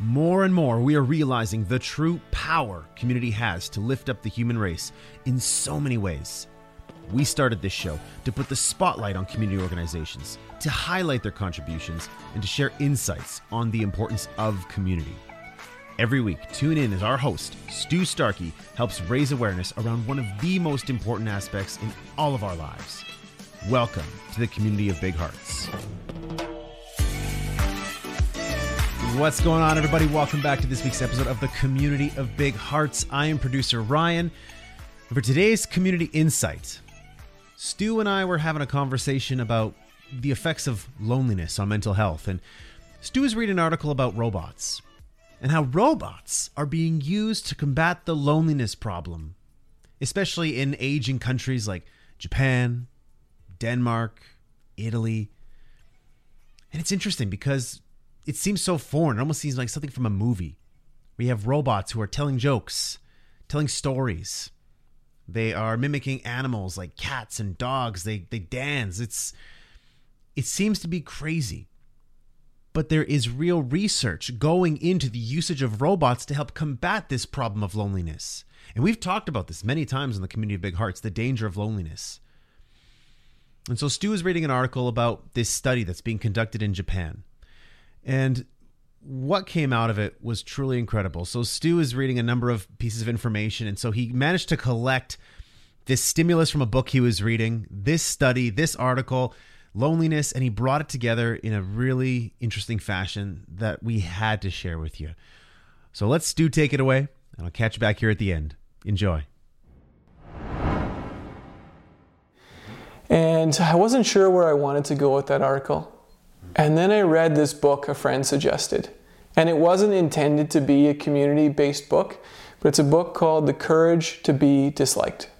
More and more, we are realizing the true power community has to lift up the human race in so many ways. We started this show to put the spotlight on community organizations, to highlight their contributions, and to share insights on the importance of community. Every week, tune in as our host, Stu Starkey, helps raise awareness around one of the most important aspects in all of our lives. Welcome to the community of Big Hearts. What's going on, everybody? Welcome back to this week's episode of the Community of Big Hearts. I am producer Ryan. For today's community insight, Stu and I were having a conversation about the effects of loneliness on mental health. And Stu was reading an article about robots and how robots are being used to combat the loneliness problem, especially in aging countries like Japan, Denmark, Italy. And it's interesting because it seems so foreign. It almost seems like something from a movie. We have robots who are telling jokes, telling stories. They are mimicking animals like cats and dogs. They they dance. It's it seems to be crazy. But there is real research going into the usage of robots to help combat this problem of loneliness. And we've talked about this many times in the community of Big Hearts, the danger of loneliness. And so Stu is reading an article about this study that's being conducted in Japan. And what came out of it was truly incredible. So Stu is reading a number of pieces of information, and so he managed to collect this stimulus from a book he was reading, this study, this article, loneliness, and he brought it together in a really interesting fashion that we had to share with you. So let's Stu take it away, and I'll catch you back here at the end. Enjoy. And I wasn't sure where I wanted to go with that article. And then I read this book a friend suggested. And it wasn't intended to be a community based book, but it's a book called The Courage to Be Disliked.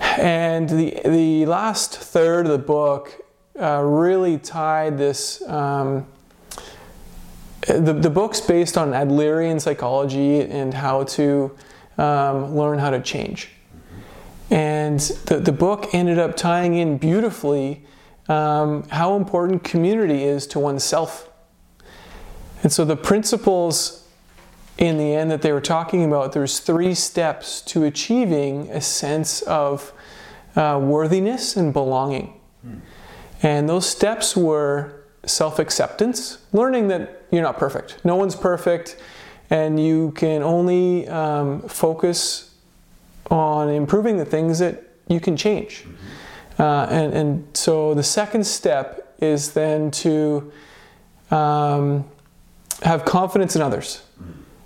And the, the last third of the book uh, really tied this. Um, the, the book's based on Adlerian psychology and how to um, learn how to change. And the, the book ended up tying in beautifully um, how important community is to oneself. And so the principles in the end that they were talking about, there's three steps to achieving a sense of uh, worthiness and belonging. Hmm. And those steps were self acceptance, learning that you're not perfect. No one's perfect, and you can only um, focus on improving the things that you can change. Mm-hmm. Uh, and, and so the second step is then to um, have confidence in others.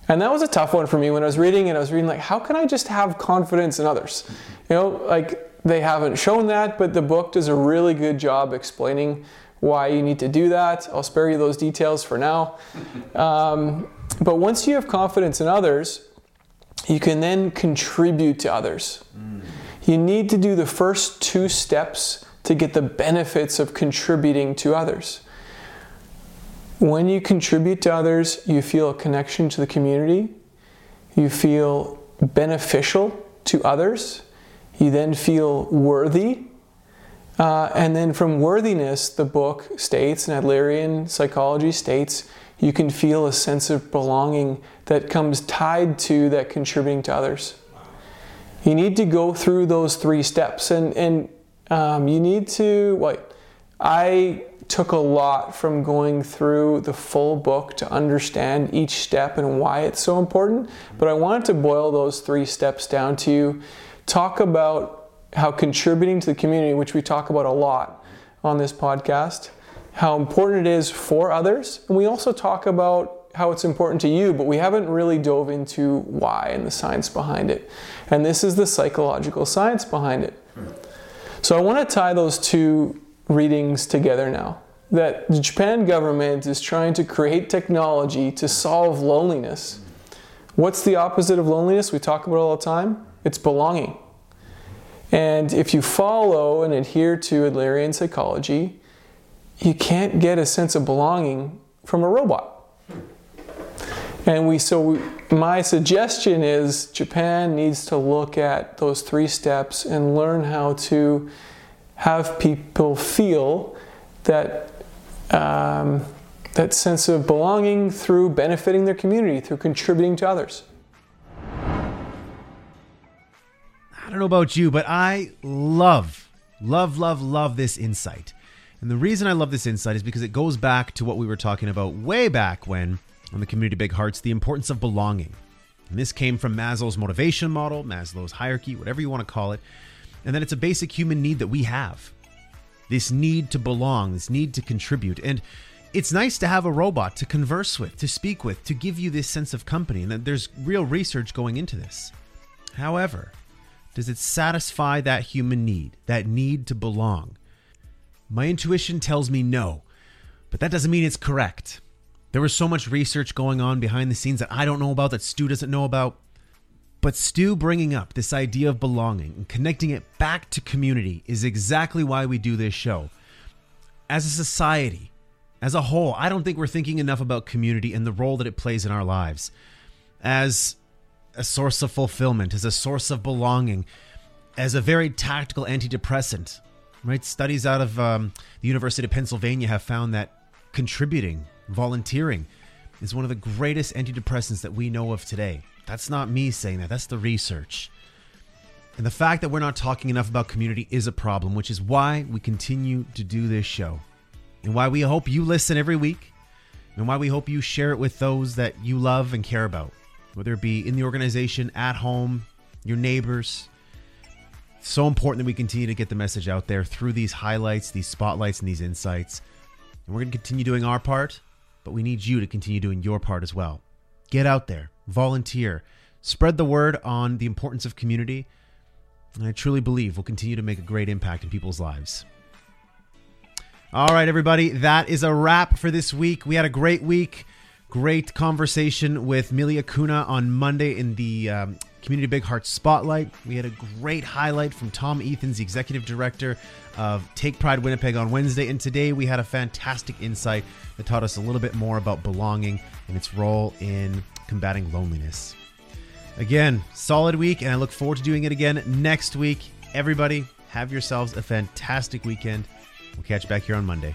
And that was a tough one for me when I was reading it. I was reading, like, how can I just have confidence in others? You know, like they haven't shown that, but the book does a really good job explaining why you need to do that. I'll spare you those details for now. Um, but once you have confidence in others, you can then contribute to others. Mm. You need to do the first two steps to get the benefits of contributing to others. When you contribute to others, you feel a connection to the community, you feel beneficial to others, you then feel worthy. Uh, and then from worthiness, the book states, and Adlerian psychology states, you can feel a sense of belonging that comes tied to that contributing to others. You need to go through those three steps, and and um, you need to what I took a lot from going through the full book to understand each step and why it's so important. But I wanted to boil those three steps down to you. Talk about how contributing to the community, which we talk about a lot on this podcast, how important it is for others. And we also talk about how it's important to you, but we haven't really dove into why and the science behind it. And this is the psychological science behind it. So I want to tie those two readings together now. That the Japan government is trying to create technology to solve loneliness. What's the opposite of loneliness? We talk about all the time. It's belonging. And if you follow and adhere to Adlerian psychology, you can't get a sense of belonging from a robot. And we so we, my suggestion is Japan needs to look at those three steps and learn how to have people feel that um, that sense of belonging through benefiting their community, through contributing to others. I don't know about you, but I love, love, love, love this insight. And the reason I love this insight is because it goes back to what we were talking about way back when on the Community Big Hearts the importance of belonging. And this came from Maslow's motivation model, Maslow's hierarchy, whatever you want to call it. And that it's a basic human need that we have this need to belong, this need to contribute. And it's nice to have a robot to converse with, to speak with, to give you this sense of company. And that there's real research going into this. However, does it satisfy that human need, that need to belong? My intuition tells me no, but that doesn't mean it's correct. There was so much research going on behind the scenes that I don't know about, that Stu doesn't know about. But Stu bringing up this idea of belonging and connecting it back to community is exactly why we do this show. As a society, as a whole, I don't think we're thinking enough about community and the role that it plays in our lives. As a source of fulfillment, as a source of belonging, as a very tactical antidepressant. Right? Studies out of um, the University of Pennsylvania have found that contributing, volunteering, is one of the greatest antidepressants that we know of today. That's not me saying that, that's the research. And the fact that we're not talking enough about community is a problem, which is why we continue to do this show. And why we hope you listen every week, and why we hope you share it with those that you love and care about whether it be in the organization, at home, your neighbors. It's so important that we continue to get the message out there through these highlights, these spotlights, and these insights. And we're going to continue doing our part, but we need you to continue doing your part as well. Get out there, volunteer, spread the word on the importance of community. And I truly believe we'll continue to make a great impact in people's lives. All right, everybody, that is a wrap for this week. We had a great week. Great conversation with Milia Kuna on Monday in the um, Community Big Heart Spotlight. We had a great highlight from Tom Ethans, the executive director of Take Pride Winnipeg on Wednesday. And today we had a fantastic insight that taught us a little bit more about belonging and its role in combating loneliness. Again, solid week, and I look forward to doing it again next week. Everybody, have yourselves a fantastic weekend. We'll catch you back here on Monday.